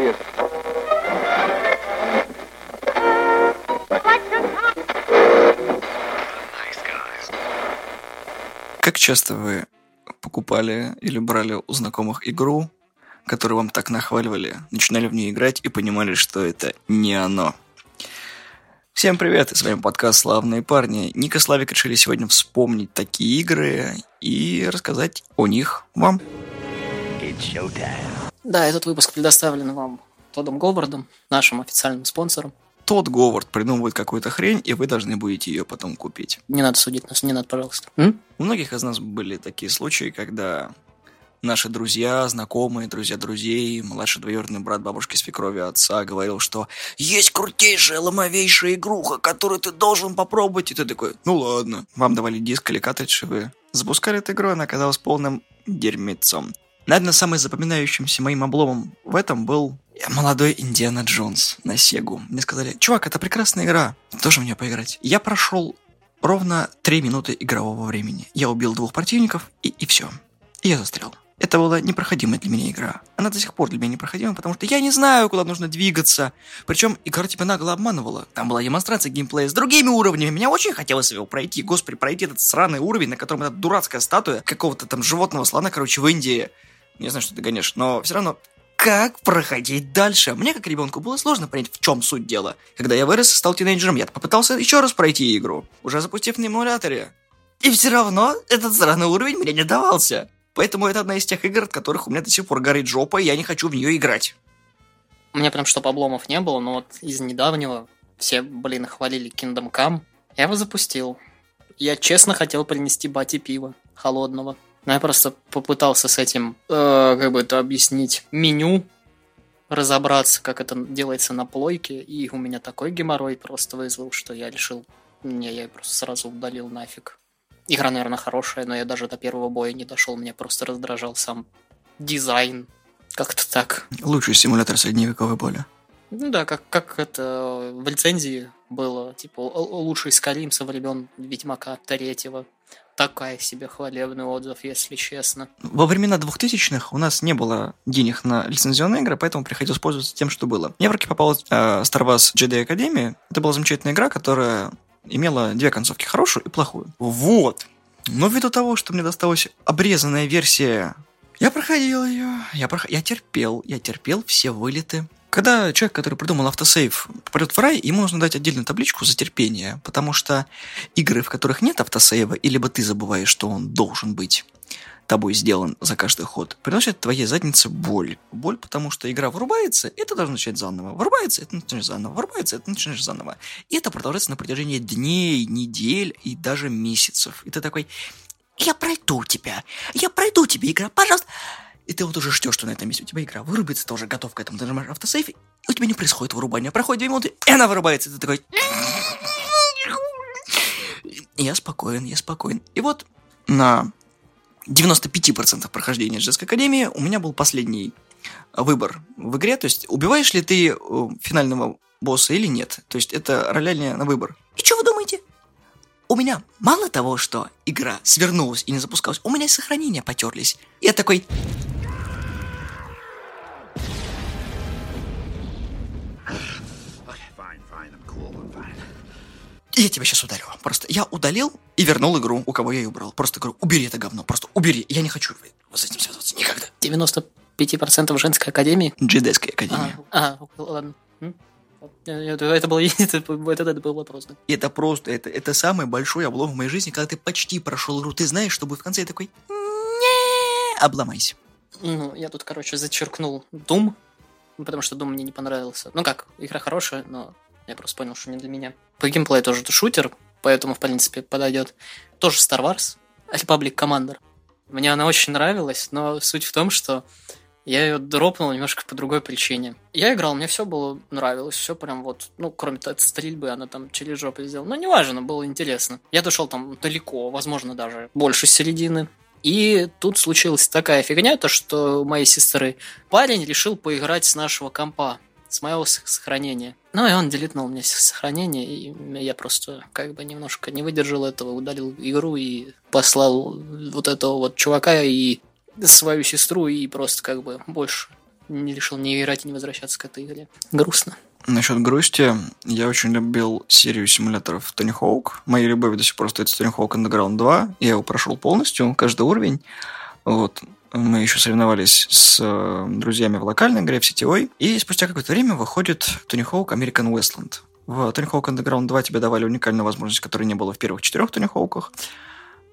serious. Как часто вы покупали или брали у знакомых игру, которую вам так нахваливали, начинали в нее играть и понимали, что это не оно? Всем привет, и с вами подкаст «Славные парни». Ник и Славик решили сегодня вспомнить такие игры и рассказать о них вам. Да, этот выпуск предоставлен вам Тодом Говардом, нашим официальным спонсором. Тот Говард придумывает какую-то хрень, и вы должны будете ее потом купить. Не надо судить нас, не надо, пожалуйста. М? У многих из нас были такие случаи, когда наши друзья, знакомые, друзья друзей, младший двоюродный брат бабушки свекрови отца говорил, что есть крутейшая, ломовейшая игруха, которую ты должен попробовать. И ты такой, ну ладно. Вам давали диск или картридж, и вы запускали эту игру, она оказалась полным дерьмецом. Наверное, самым запоминающимся моим обломом в этом был молодой Индиана Джонс на Сегу. Мне сказали, чувак, это прекрасная игра, тоже мне поиграть. Я прошел ровно 3 минуты игрового времени. Я убил двух противников, и, и все. И я застрял. Это была непроходимая для меня игра. Она до сих пор для меня непроходима, потому что я не знаю, куда нужно двигаться. Причем игра тебя нагло обманывала. Там была демонстрация геймплея с другими уровнями. Меня очень хотелось его пройти. Господи, пройти этот сраный уровень, на котором эта дурацкая статуя какого-то там животного слона, короче, в Индии. Не знаю, что ты гонишь, но все равно как проходить дальше? Мне, как ребенку, было сложно понять, в чем суть дела. Когда я вырос и стал тинейджером, я попытался еще раз пройти игру, уже запустив на эмуляторе. И все равно этот сраный уровень мне не давался. Поэтому это одна из тех игр, от которых у меня до сих пор горит жопа, и я не хочу в нее играть. У меня прям чтоб обломов не было, но вот из недавнего все, блин, хвалили Kingdom Come. Я его запустил. Я честно хотел принести бате пива холодного. Но я просто попытался с этим, э, как бы это объяснить, меню, разобраться, как это делается на плойке, и у меня такой геморрой просто вызвал, что я решил, не, я просто сразу удалил нафиг. Игра, наверное, хорошая, но я даже до первого боя не дошел, меня просто раздражал сам дизайн. Как-то так. Лучший симулятор средневековой боли. Ну да, как, как это в лицензии было, типа, лучший Скалим со времен Ведьмака третьего. Такая себе хвалебный отзыв, если честно. Во времена 2000-х у нас не было денег на лицензионные игры, поэтому приходилось пользоваться тем, что было. Мне в руки попала э, Star Wars Jedi Academy. Это была замечательная игра, которая имела две концовки, хорошую и плохую. Вот. Но ввиду того, что мне досталась обрезанная версия, я проходил ее, я, прох... я терпел, я терпел все вылеты. Когда человек, который придумал автосейв, попадет в рай, ему нужно дать отдельную табличку за терпение, потому что игры, в которых нет автосейва, и либо ты забываешь, что он должен быть тобой сделан за каждый ход, приносит твоей заднице боль. Боль, потому что игра вырубается, и ты должен начать заново. Вырубается, это начинаешь заново. Вырубается, это начинаешь заново. И это продолжается на протяжении дней, недель и даже месяцев. И ты такой, я пройду тебя, я пройду тебе, игра, пожалуйста. И ты вот уже ждешь, что на этом месте у тебя игра вырубится, ты уже готов к этому, ты нажимаешь автосейв, и у тебя не происходит вырубание. Проходит две минуты, и она вырубается, и ты такой... Я спокоен, я спокоен. И вот на 95% прохождения Джетской Академии у меня был последний выбор в игре. То есть, убиваешь ли ты э, финального босса или нет. То есть, это рояльня на выбор. И что вы думаете? У меня мало того, что игра свернулась и не запускалась, у меня сохранения потерлись. Я такой... Я тебя сейчас ударю. Просто я удалил и вернул игру, у кого я ее убрал. Просто говорю, убери это говно, просто убери. Я не хочу с этим связываться никогда. 95% женской академии. Джедайская академия. А, а, ладно. Это, был, это, это, это был вопрос, да. И это просто, это, это самый большой облом в моей жизни, когда ты почти прошел игру. Ты знаешь, что будет в конце, я такой, не обломайся. Ну, я тут, короче, зачеркнул Doom, потому что Doom мне не понравился. Ну как, игра хорошая, но я просто понял, что не для меня. По геймплею тоже это шутер, поэтому, в принципе, подойдет. Тоже Star Wars, Republic Commander. Мне она очень нравилась, но суть в том, что я ее дропнул немножко по другой причине. Я играл, мне все было нравилось, все прям вот, ну, кроме от стрельбы, она там через жопу сделала. Но неважно, было интересно. Я дошел там далеко, возможно, даже больше середины. И тут случилась такая фигня, то что у моей сестры парень решил поиграть с нашего компа, с моего сохранения. Ну и он делитнул мне сохранение, и я просто как бы немножко не выдержал этого, удалил игру и послал вот этого вот чувака и свою сестру, и просто как бы больше не решил не играть и не возвращаться к этой игре. Грустно. Насчет грусти, я очень любил серию симуляторов Тони Хоук. Моя любовь до сих пор стоит Тони Хоук Underground 2. Я его прошел полностью, каждый уровень. Вот. Мы еще соревновались с э, друзьями в локальной игре в сетевой. И спустя какое-то время выходит Тони Хоук American Westland. В Тони Хоук Underground 2 тебе давали уникальную возможность, которой не было в первых четырех Тони Хоуках.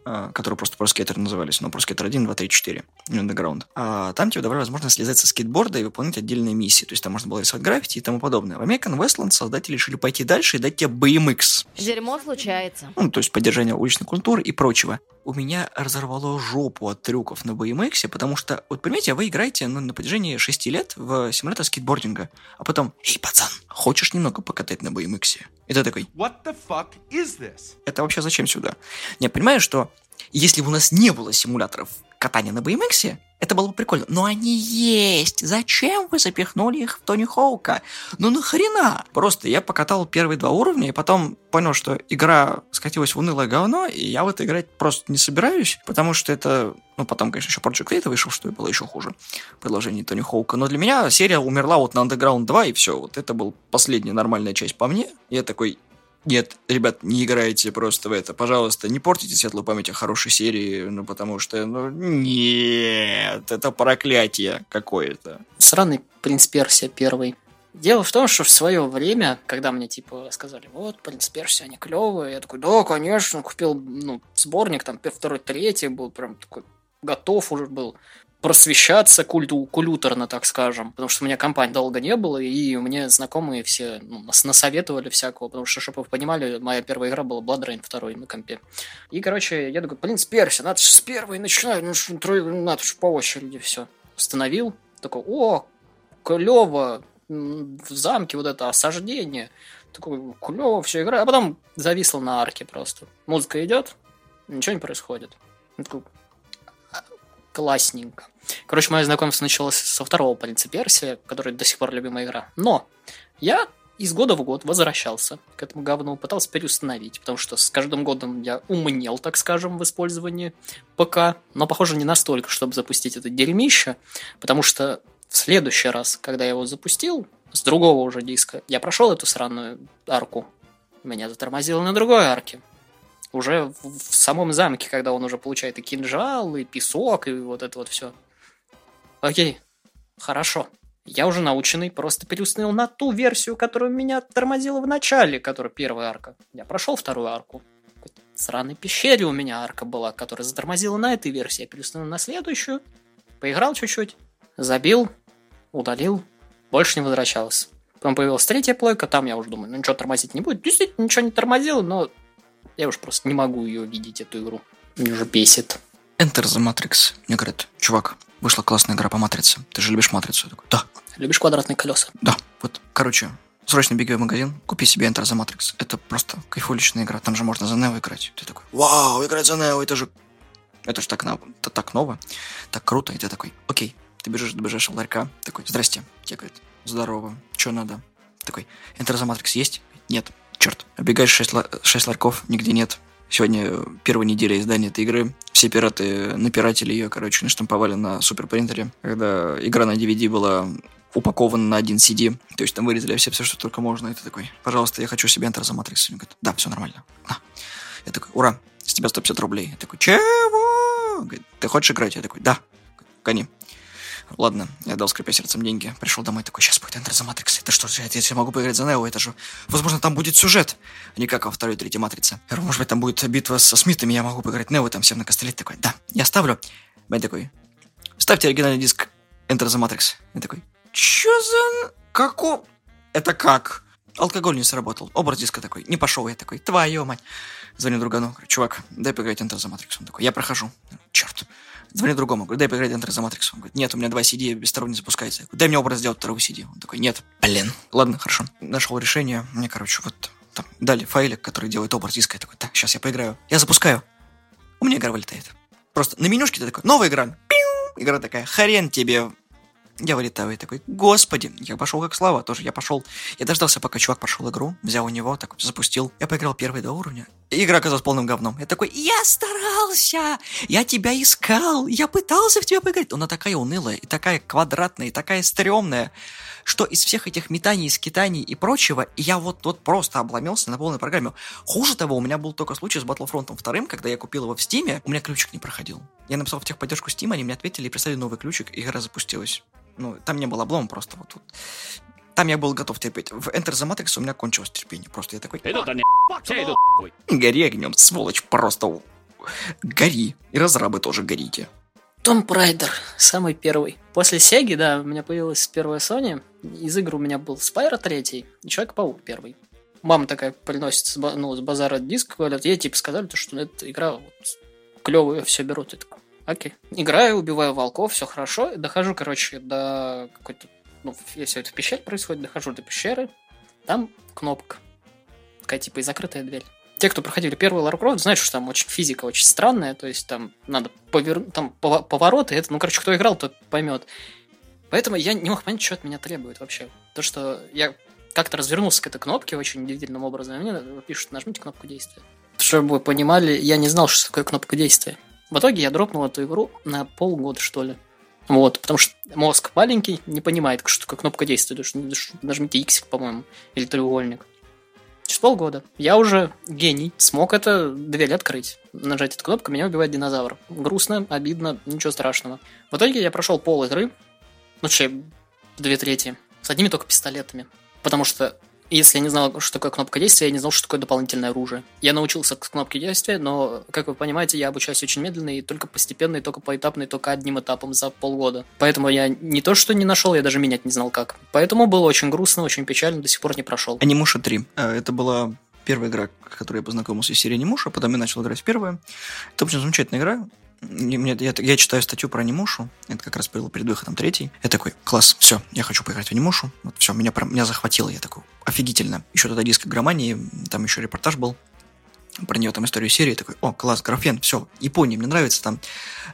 А, которые просто Skater назывались, но Skater 1, 2, 3, 4, Underground. А там тебе давали возможность слезать со скейтборда и выполнять отдельные миссии. То есть там можно было рисовать граффити и тому подобное. В American Westland создатели решили пойти дальше и дать тебе BMX. Дерьмо случается. Ну, то есть поддержание уличной культуры и прочего. У меня разорвало жопу от трюков на BMX, потому что, вот понимаете, вы играете ну, на протяжении 6 лет в симулятор скейтбординга, а потом, эй, пацан, хочешь немного покатать на BMX? И ты такой, What the fuck is this? это вообще зачем сюда? Не, понимаю, что если бы у нас не было симуляторов катания на BMX, это было бы прикольно. Но они есть. Зачем вы запихнули их в Тони Хоука? Ну нахрена? Просто я покатал первые два уровня, и потом понял, что игра скатилась в унылое говно, и я в это играть просто не собираюсь, потому что это... Ну, потом, конечно, еще Project Theta вышел, что было еще хуже. Продолжение Тони Хоука. Но для меня серия умерла вот на Underground 2, и все. Вот это был последняя нормальная часть по мне. Я такой, нет, ребят, не играйте просто в это. Пожалуйста, не портите светлую память о хорошей серии, ну, потому что, ну, нет, это проклятие какое-то. Сраный принц Персия первый. Дело в том, что в свое время, когда мне типа сказали, вот, принц Персия, они клевые, я такой, да, конечно, купил, ну, сборник, там, второй, третий, был прям такой готов уже был просвещаться культу, кулюторно, так скажем, потому что у меня компании долго не было, и мне знакомые все ну, нас насоветовали всякого, потому что, чтобы вы понимали, моя первая игра была Blood Rain 2 на компе. И, короче, я такой, блин, с Перси, надо же с первой начинать, ну, трой- надо же по очереди все. Установил, такой, о, клево, в замке вот это осаждение, такой, клево, все играю, а потом зависло на арке просто. Музыка идет, ничего не происходит. Я такой, «А, классненько. Короче, мое знакомство началось со второго «Принца Персия», который до сих пор любимая игра. Но я из года в год возвращался к этому говну, пытался переустановить, потому что с каждым годом я умнел, так скажем, в использовании ПК, но, похоже, не настолько, чтобы запустить это дерьмище, потому что в следующий раз, когда я его запустил, с другого уже диска, я прошел эту сраную арку, меня затормозило на другой арке. Уже в, самом замке, когда он уже получает и кинжал, и песок, и вот это вот все. Окей, хорошо. Я уже наученный, просто переустановил на ту версию, которую меня тормозила в начале, которая первая арка. Я прошел вторую арку. В сраной пещере у меня арка была, которая затормозила на этой версии. Я переустановил на следующую, поиграл чуть-чуть, забил, удалил, больше не возвращался. Потом появилась третья плойка, там я уже думаю, ну ничего тормозить не будет. Действительно, ничего не тормозило, но я уж просто не могу ее видеть, эту игру. Меня уже бесит. Enter the Matrix. Мне говорят, чувак, вышла классная игра по Матрице. Ты же любишь Матрицу? Я такой, да, Любишь квадратные колеса? да. Вот, короче, срочно беги в магазин, купи себе Enter the Matrix. Это просто кайфуличная игра. Там же можно за Нео играть. Ты такой, вау, играть за Нео, это же... Это же так, нов- это так ново, так круто. И ты такой, окей, ты бежишь до ближайшего ларька, такой, здрасте. Тебе говорят, здорово, что надо? Такой, Enter the Matrix есть? Нет. Черт, обегаешь 6, шесть ларьков, нигде нет. Сегодня первая неделя издания этой игры. Все пираты напиратели ее, короче, наштамповали на суперпринтере. Когда игра на DVD была упакована на один CD. То есть там вырезали все, все, что только можно. Ты такой, пожалуйста, я хочу себе Enter the Matrix. Он говорит, да, все нормально. На. Я такой, ура, с тебя 150 рублей. Я такой, чего? Говорит, ты хочешь играть? Я такой, да. Гони. Ладно, я дал скрипя сердцем деньги. Пришел домой такой, сейчас будет Enter the Matrix. Это что же, я, я могу поиграть за Нео, это же... Возможно, там будет сюжет, а не как во второй третьей Матрице. Может быть, там будет битва со Смитами, я могу поиграть Нео, там всем на костыле. Такой, да, я ставлю. Бен такой, ставьте оригинальный диск Enter the Matrix. Я такой, чё за... Како... Это как? Алкоголь не сработал. Образ диска такой. Не пошел я такой. Твою мать. Звоню другану. Говорю, чувак, дай поиграть Enter the Matrix. Он такой, я прохожу. Черт. Звоню другому. Говорю, дай поиграть Enter the Matrix. Он говорит, нет, у меня два CD, без второго не запускается. Я говорю, дай мне образ сделать второго CD. Он такой, нет. Блин. Ладно, хорошо. Нашел решение. Мне, короче, вот там дали файлик, который делает образ диска. Я такой, так, сейчас я поиграю. Я запускаю. У меня игра вылетает. Просто на менюшке ты такой, новая игра. Пиу! Игра такая, хрен тебе Я вылетаю и такой, господи, я пошел как слава тоже. Я пошел, я дождался, пока чувак прошел игру, взял у него, так запустил. Я поиграл первые два уровня. И игра оказалась полным говном. Я такой, я старался, я тебя искал, я пытался в тебя поиграть. Она такая унылая, и такая квадратная, и такая стрёмная, что из всех этих метаний, скитаний и прочего, я вот, вот просто обломился на полной программе. Хуже того, у меня был только случай с Battlefront 2, когда я купил его в Стиме, у меня ключик не проходил. Я написал в техподдержку Steam, они мне ответили и прислали новый ключик, и игра запустилась. Ну, там не было облома просто вот тут. Там я был готов терпеть. В Enter the Matrix у меня кончилось терпение. Просто я такой... Гори огнем, сволочь, просто гори. И разрабы тоже горите. Том Прайдер, самый первый. После Сеги, да, у меня появилась первая Sony. Из игр у меня был Спайра третий и Человек-паук первый. Мама такая приносит с, ну, с базара диск, говорят, ей типа сказали, что эта игра вот, клевая, все берут. Я такой, окей. Играю, убиваю волков, все хорошо. Дохожу, короче, до какой-то... Ну, если это в пещере происходит, дохожу до пещеры. Там кнопка. Такая типа и закрытая дверь. Те, кто проходили первый Лара Крофт, знают, что там очень физика очень странная, то есть там надо повернуть, там повороты, это, ну, короче, кто играл, тот поймет. Поэтому я не мог понять, что от меня требует вообще. То, что я как-то развернулся к этой кнопке очень удивительным образом, и мне пишут, нажмите кнопку действия. Чтобы вы понимали, я не знал, что такое кнопка действия. В итоге я дропнул эту игру на полгода, что ли. Вот, потому что мозг маленький, не понимает, что такое кнопка действия. Нажмите X, по-моему, или треугольник. Через полгода я уже гений, смог это дверь открыть. Нажать эту кнопку, меня убивает динозавр. Грустно, обидно, ничего страшного. В итоге я прошел пол игры, ну, че, две трети, с одними только пистолетами. Потому что если я не знал, что такое кнопка действия, я не знал, что такое дополнительное оружие. Я научился к кнопке действия, но, как вы понимаете, я обучаюсь очень медленно и только постепенно, и только поэтапно, и только одним этапом за полгода. Поэтому я не то, что не нашел, я даже менять не знал как. Поэтому было очень грустно, очень печально, до сих пор не прошел. Анимуша 3. Э, это была первая игра, которой я познакомился с серией Анимуша, потом я начал играть в первую. Это очень замечательная игра. Я, я читаю статью про анимушу, это как раз было перед выходом третий. Я такой, класс, все, я хочу поиграть в анимушу. Вот все, меня прям, меня захватило, я такой, офигительно. Еще тогда диск громании, там еще репортаж был про нее там историю серии, такой, о, класс, графен, все, Япония, мне нравится там,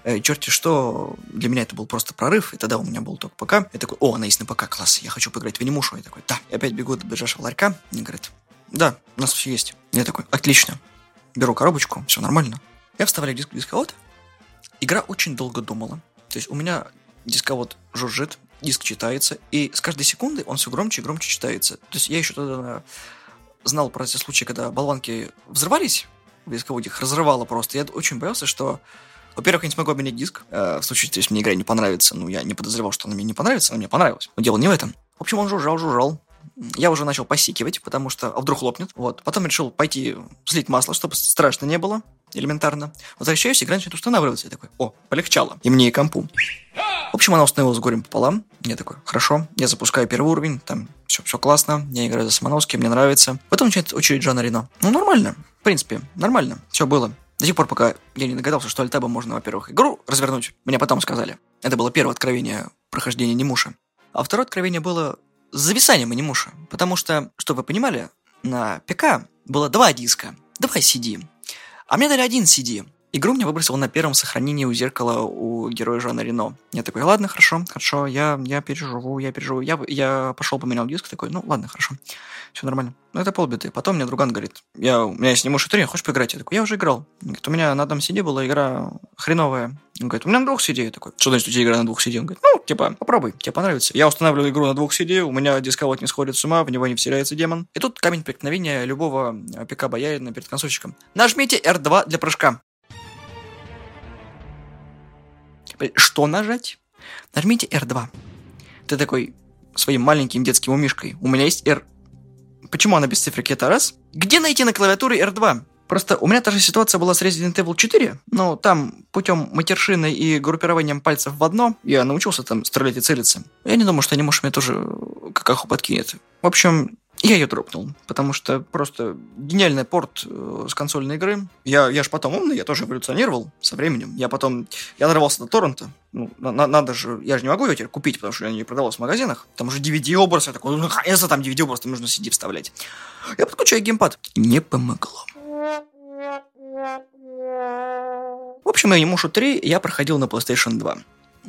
э, черти что, для меня это был просто прорыв, и тогда у меня был только ПК, я такой, о, она есть на ПК, класс, я хочу поиграть в анимушу, я такой, да, и опять бегу до ближайшего ларька, мне говорят, да, у нас все есть, я такой, отлично, беру коробочку, все нормально, я вставляю диск, дисковод, Игра очень долго думала. То есть у меня дисковод жужжит, диск читается, и с каждой секунды он все громче и громче читается. То есть я еще тогда знал про эти случаи, когда болванки взрывались в дисководе, их разрывало просто. Я очень боялся, что во-первых, я не смогу обменять диск. Э, в случае, если мне игра не понравится, ну, я не подозревал, что она мне не понравится, она мне понравилась. Но дело не в этом. В общем, он жужжал, жужжал. Я уже начал посикивать, потому что а вдруг лопнет. Вот. Потом решил пойти слить масло, чтобы страшно не было элементарно. Возвращаюсь, игра начинает устанавливаться. Я такой, о, полегчало. И мне, и компу. В общем, она установилась горем пополам. Я такой, хорошо, я запускаю первый уровень, там все, все классно, я играю за Самоновским, мне нравится. Потом начинает очередь Жана Рено. Ну, нормально, в принципе, нормально, все было. До сих пор, пока я не догадался, что альтабом можно, во-первых, игру развернуть, мне потом сказали. Это было первое откровение прохождения Немуши. А второе откровение было с зависанием Немуши. Потому что, чтобы вы понимали, на ПК было два диска, два CD. А мне дали один CD. Игру мне выбросил на первом сохранении у зеркала у героя Жана Рено. Я такой, ладно, хорошо, хорошо, я, я переживу, я переживу. Я, я пошел поменял диск, такой, ну ладно, хорошо, все нормально. Ну это полбиты. Потом мне друган говорит, я, у меня есть не шатырь, хочешь поиграть? Я такой, я уже играл. Он говорит, у меня на одном CD была игра хреновая. Он говорит, у меня на двух CD. Я такой, что значит у тебя игра на двух CD? Он говорит, ну, типа, попробуй, тебе понравится. Я устанавливаю игру на двух CD, у меня дисковод не сходит с ума, в него не вселяется демон. И тут камень преткновения любого ПК-боярина перед консольщиком. Нажмите R2 для прыжка. Что нажать? Нажмите R2. Ты такой своим маленьким детским умишкой. У меня есть R... Почему она без цифрики? Это раз. Где найти на клавиатуре R2? Просто у меня та же ситуация была с Resident Evil 4, но там путем матершины и группированием пальцев в одно я научился там стрелять и целиться. Я не думаю, что они, может, мне тоже какаху подкинет. В общем, я ее дропнул, потому что просто гениальный порт э, с консольной игры. Я, я же потом умный, я тоже эволюционировал со временем. Я потом, я нарвался до торрента. Ну, на, надо же, я же не могу ее теперь купить, потому что я не продавался в магазинах. Там уже DVD-образ, я такой, ну, наконец-то там DVD-образ, там нужно CD вставлять. Я подключаю геймпад. Не помогло. В общем, я Мушу 3 я проходил на PlayStation 2.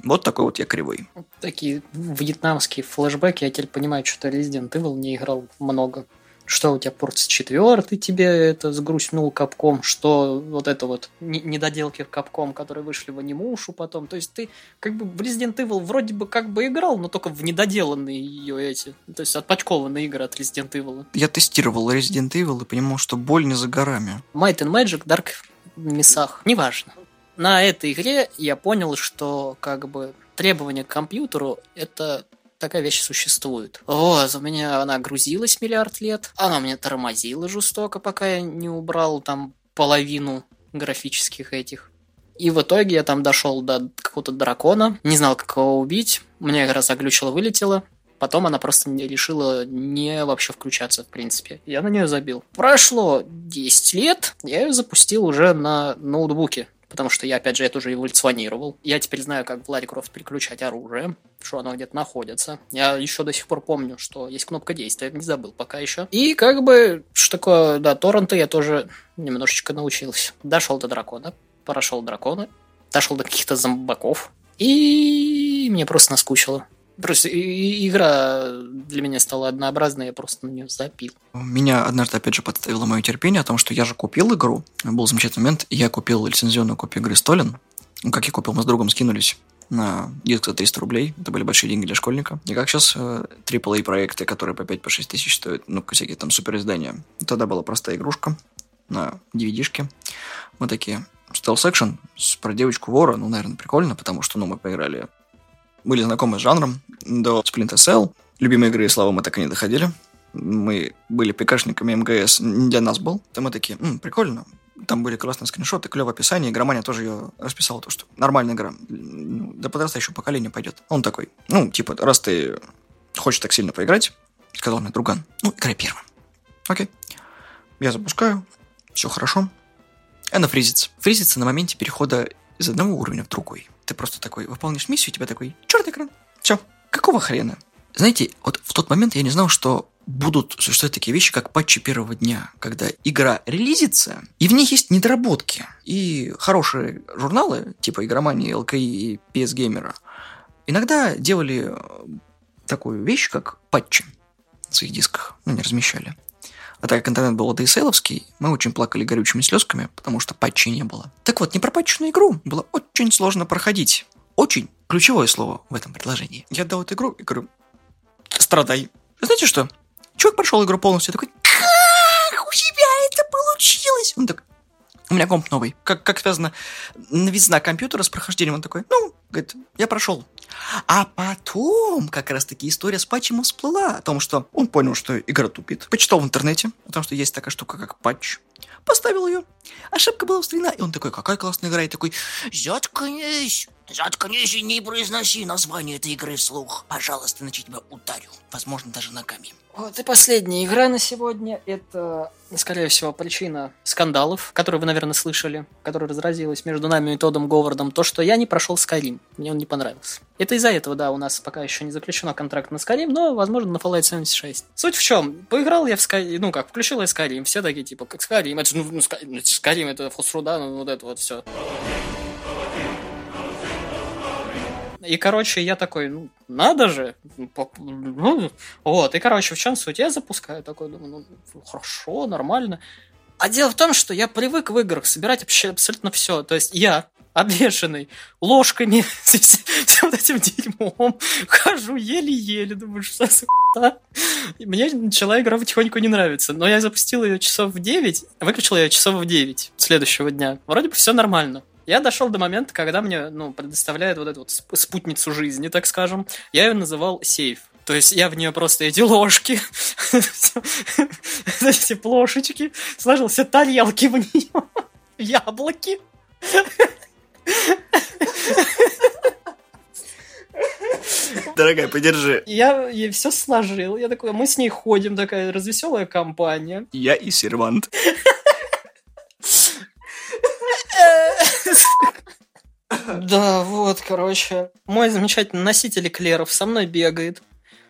Вот такой вот я кривой. Такие вьетнамские флешбеки, я теперь понимаю, что ты Resident Evil не играл много. Что у тебя порт четвертый тебе это сгрустнул капком, что вот это вот не- недоделки капком, которые вышли в анимушу потом. То есть ты как бы в Resident Evil вроде бы как бы играл, но только в недоделанные ее эти, то есть отпочкованные игры от Resident Evil. Я тестировал Resident Evil и понимал, что боль не за горами. Might and Magic, Dark Месах, неважно. На этой игре я понял, что как бы требования к компьютеру это такая вещь существует. Вот, у меня она грузилась миллиард лет, она меня тормозила жестоко, пока я не убрал там половину графических этих. И в итоге я там дошел до какого-то дракона, не знал, как его убить, мне игра заглючила, вылетела, Потом она просто решила не вообще включаться, в принципе. Я на нее забил. Прошло 10 лет, я ее запустил уже на ноутбуке. Потому что я, опять же, это уже эволюционировал. Я теперь знаю, как в Ларри Крофт переключать оружие, что оно где-то находится. Я еще до сих пор помню, что есть кнопка действия, не забыл пока еще. И как бы, что такое, да, торренты я тоже немножечко научился. Дошел до дракона, прошел дракона, дошел до каких-то зомбаков. И мне просто наскучило. Просто игра для меня стала однообразной, я просто на нее запил. Меня однажды, опять же, подставило мое терпение о том, что я же купил игру. Был замечательный момент. Я купил лицензионную копию игры Столен. Ну, как я купил, мы с другом скинулись на где-то за 300 рублей. Это были большие деньги для школьника. И как сейчас э, AAA проекты, которые по 5-6 по шесть тысяч стоят, ну, всякие там супер издания. Тогда была простая игрушка на DVD-шке. Мы такие, стелс экшен про девочку-вора, ну, наверное, прикольно, потому что, ну, мы поиграли были знакомы с жанром до Splinter Cell. Любимые игры, слава, мы так и не доходили. Мы были ПКшниками МГС, не для нас был. То мы такие, «М, прикольно. Там были классные скриншоты, клевое описание. Игромания тоже ее расписала, то, что нормальная игра. Ну, Для подрастающего поколения пойдет. Он такой, ну, типа, раз ты хочешь так сильно поиграть, сказал мне друган, ну, играй первым. Окей. Я запускаю, все хорошо. Она фризится. Фризится на моменте перехода из одного уровня в другой. Ты просто такой выполнишь миссию, у тебя такой черный экран. Все. Какого хрена? Знаете, вот в тот момент я не знал, что будут существовать такие вещи, как патчи первого дня, когда игра релизится, и в ней есть недоработки. И хорошие журналы, типа Игромании, ЛКИ и PS Gamer, иногда делали э, такую вещь, как патчи на своих дисках, ну, не размещали. А так как интернет был ADSL-овский, мы очень плакали горючими слезками, потому что патчей не было. Так вот, непропатченную игру было очень сложно проходить. Очень ключевое слово в этом предложении. Я дал эту игру и говорю, страдай. Знаете что? Чувак прошел игру полностью, такой, как у тебя это получилось? Он такой, у меня комп новый. Как, как связано новизна компьютера с прохождением? Он такой, ну, говорит, я прошел. А потом как раз-таки история с патчем всплыла о том, что он понял, что игра тупит. Почитал в интернете о том, что есть такая штука, как патч. Поставил ее. Ошибка была устранена. И он такой, какая классная игра. И такой, заткнись. Заткнись и не произноси название этой игры вслух. Пожалуйста, иначе тебя ударю. Возможно, даже ногами. Вот и последняя игра на сегодня. Это, скорее всего, причина скандалов, которые вы, наверное, слышали, которая разразилась между нами и Тодом Говардом. То, что я не прошел Skyrim. Мне он не понравился. Это из-за этого, да, у нас пока еще не заключено контракт на Skyrim, но, возможно, на Fallout 76. Суть в чем? Поиграл я в Skyrim, ну как, включил я Skyrim, все такие, типа, как Skyrim, это же, ну, ну, ну, Skyrim, это Фосруда, ну, вот это вот все. И, короче, я такой, ну, надо же. ну, ну, вот, и, короче, в чем суть? Я запускаю такой, думаю, ну, хорошо, нормально. А дело в том, что я привык в играх собирать вообще абсолютно все. То есть я, обвешанный ложками, всем вот этим дерьмом, хожу еле-еле, думаю, что за хуйня? И Мне начала игра потихоньку не нравиться, но я запустил ее часов в 9, выключил ее часов в 9 следующего дня. Вроде бы все нормально. Я дошел до момента, когда мне ну, предоставляют вот эту вот сп- спутницу жизни, так скажем. Я ее называл сейф. То есть я в нее просто эти ложки, эти плошечки, сложил все тарелки в нее, яблоки. Дорогая, подержи. Я ей все сложил. Я такой, мы с ней ходим, такая развеселая компания. Я и сервант. Да, вот, короче. Мой замечательный носитель эклеров со мной бегает.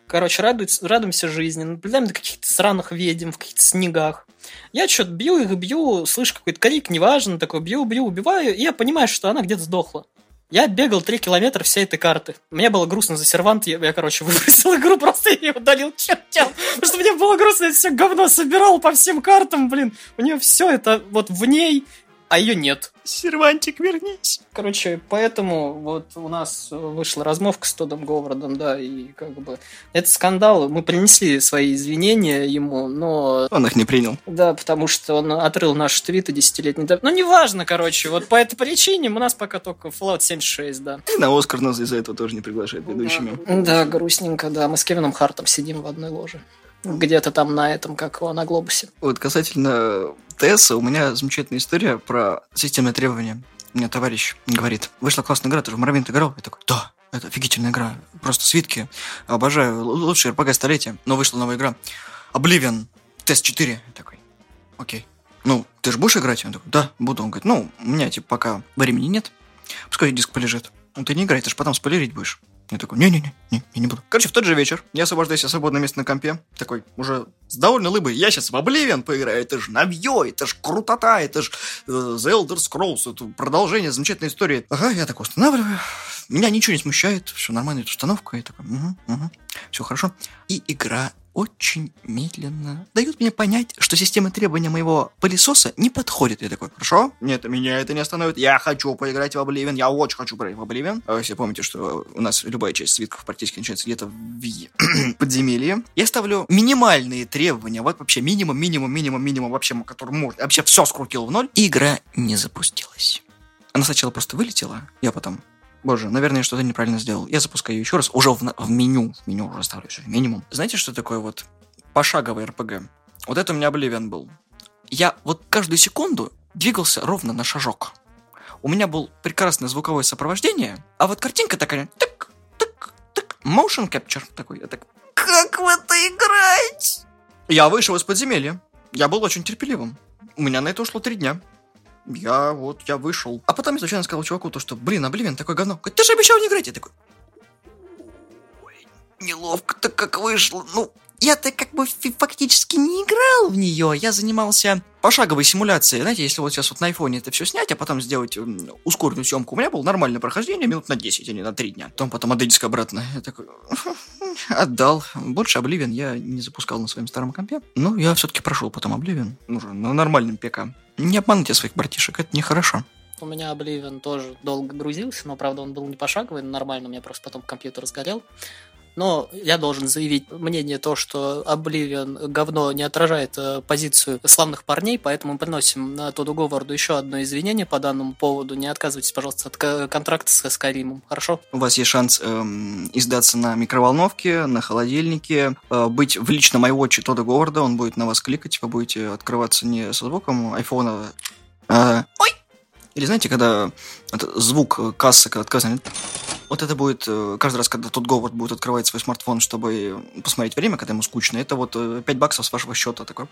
Короче, радуется, радуемся жизни. Наблюдаем до каких-то сраных ведьм в каких-то снегах. Я что-то бью их, бью, слышу какой-то крик, неважно, такой бью, бью, убиваю, и я понимаю, что она где-то сдохла. Я бегал 3 километра всей этой карты. Мне было грустно за сервант, я, я короче, выбросил игру просто и удалил чертям. Потому что мне было грустно, я все говно собирал по всем картам, блин. У нее все это вот в ней, а ее нет. Сервантик, вернись. Короче, поэтому вот у нас вышла размовка с Тодом Говардом, да, и как бы это скандал. Мы принесли свои извинения ему, но... Он их не принял. Да, потому что он отрыл наши твиты десятилетней давности. Ну, неважно, короче, вот по этой причине у нас пока только Fallout 76, да. И на Оскар нас из-за этого тоже не приглашают ведущими. Да, грустненько, да. Мы с Кевином Хартом сидим в одной ложе. Где-то там на этом, как его, на глобусе. Вот касательно ТС, у меня замечательная история про системные требования. У меня товарищ говорит, вышла классная игра, ты же в Моровинт играл? Я такой, да, это офигительная игра. Просто свитки. Обожаю. Лучший РПГ столетия. Но вышла новая игра. Oblivion. Тест 4. Я такой, окей. Ну, ты же будешь играть? Он такой, да, буду. Он говорит, ну, у меня, типа, пока времени нет. Пускай диск полежит. Ну, ты не играй, ты же потом спойлерить будешь. Я такой, не-не-не, не, я не буду. Короче, в тот же вечер я освобождаюсь от свободное место на компе. Такой, уже с довольно лыбой. Я сейчас в Oblivion поиграю. Это же навье, это же крутота, это же э, The Elder Scrolls, это продолжение замечательной истории. Ага, я такой устанавливаю. Меня ничего не смущает. Все нормально, это установка. Я такой, угу, угу, все хорошо. И игра очень медленно дает мне понять, что система требования моего пылесоса не подходит. Я такой, хорошо, нет, меня это не остановит. Я хочу поиграть в Oblivion, я очень хочу поиграть в Oblivion. А если помните, что у нас любая часть свитков практически начинается где-то в подземелье. Я ставлю минимальные требования, вот вообще минимум, минимум, минимум, минимум, вообще, который может. Вообще все скрутил в ноль. Игра не запустилась. Она сначала просто вылетела, я потом Боже, наверное, я что-то неправильно сделал. Я запускаю еще раз, уже в, в меню. В меню уже ставлю все, минимум. Знаете, что такое вот пошаговый РПГ? Вот это у меня Oblivion был. Я вот каждую секунду двигался ровно на шажок. У меня был прекрасное звуковое сопровождение, а вот картинка такая, так, так, так, motion capture такой. Я так, как в это играть? Я вышел из подземелья. Я был очень терпеливым. У меня на это ушло три дня. Я вот, я вышел. А потом я случайно сказал чуваку то, что, блин, Обливен такой говно. Говорит, ты же обещал не играть. Я такой, ой, неловко-то как вышло. Ну, я-то как бы фактически не играл в нее. Я занимался пошаговой симуляцией. Знаете, если вот сейчас вот на айфоне это все снять, а потом сделать ускоренную съемку, у меня было нормальное прохождение минут на 10, а не на 3 дня. Потом потом отдать диск обратно. Я такой, отдал. Больше Обливен я не запускал на своем старом компе. Ну, я все-таки прошел потом Обливен. Уже на нормальном ПК. Не обманывайте своих братишек, это нехорошо. У меня Oblivion тоже долго грузился, но, правда, он был не пошаговый, но нормально, у меня просто потом компьютер сгорел. Но я должен заявить мнение то, что Oblivion говно не отражает э, позицию славных парней, поэтому мы приносим на Тоду Говарду еще одно извинение по данному поводу. Не отказывайтесь, пожалуйста, от ко- контракта со Скайримом, хорошо? У вас есть шанс эм, издаться на микроволновке, на холодильнике, э, быть в личном iWatch Тода Говарда, он будет на вас кликать, вы будете открываться не со звуком айфона, а... Ой! Или знаете, когда звук кассы, когда отказывают, вот это будет э, каждый раз, когда тот Говард будет открывать свой смартфон, чтобы посмотреть время, когда ему скучно, это вот э, 5 баксов с вашего счета такой.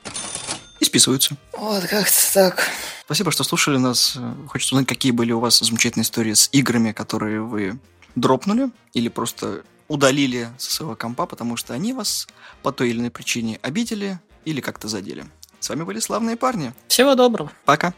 И списываются. Вот как-то так. Спасибо, что слушали нас. Э, Хочется узнать, какие были у вас замечательные истории с играми, которые вы дропнули или просто удалили со своего компа, потому что они вас по той или иной причине обидели или как-то задели. С вами были славные парни. Всего доброго. Пока.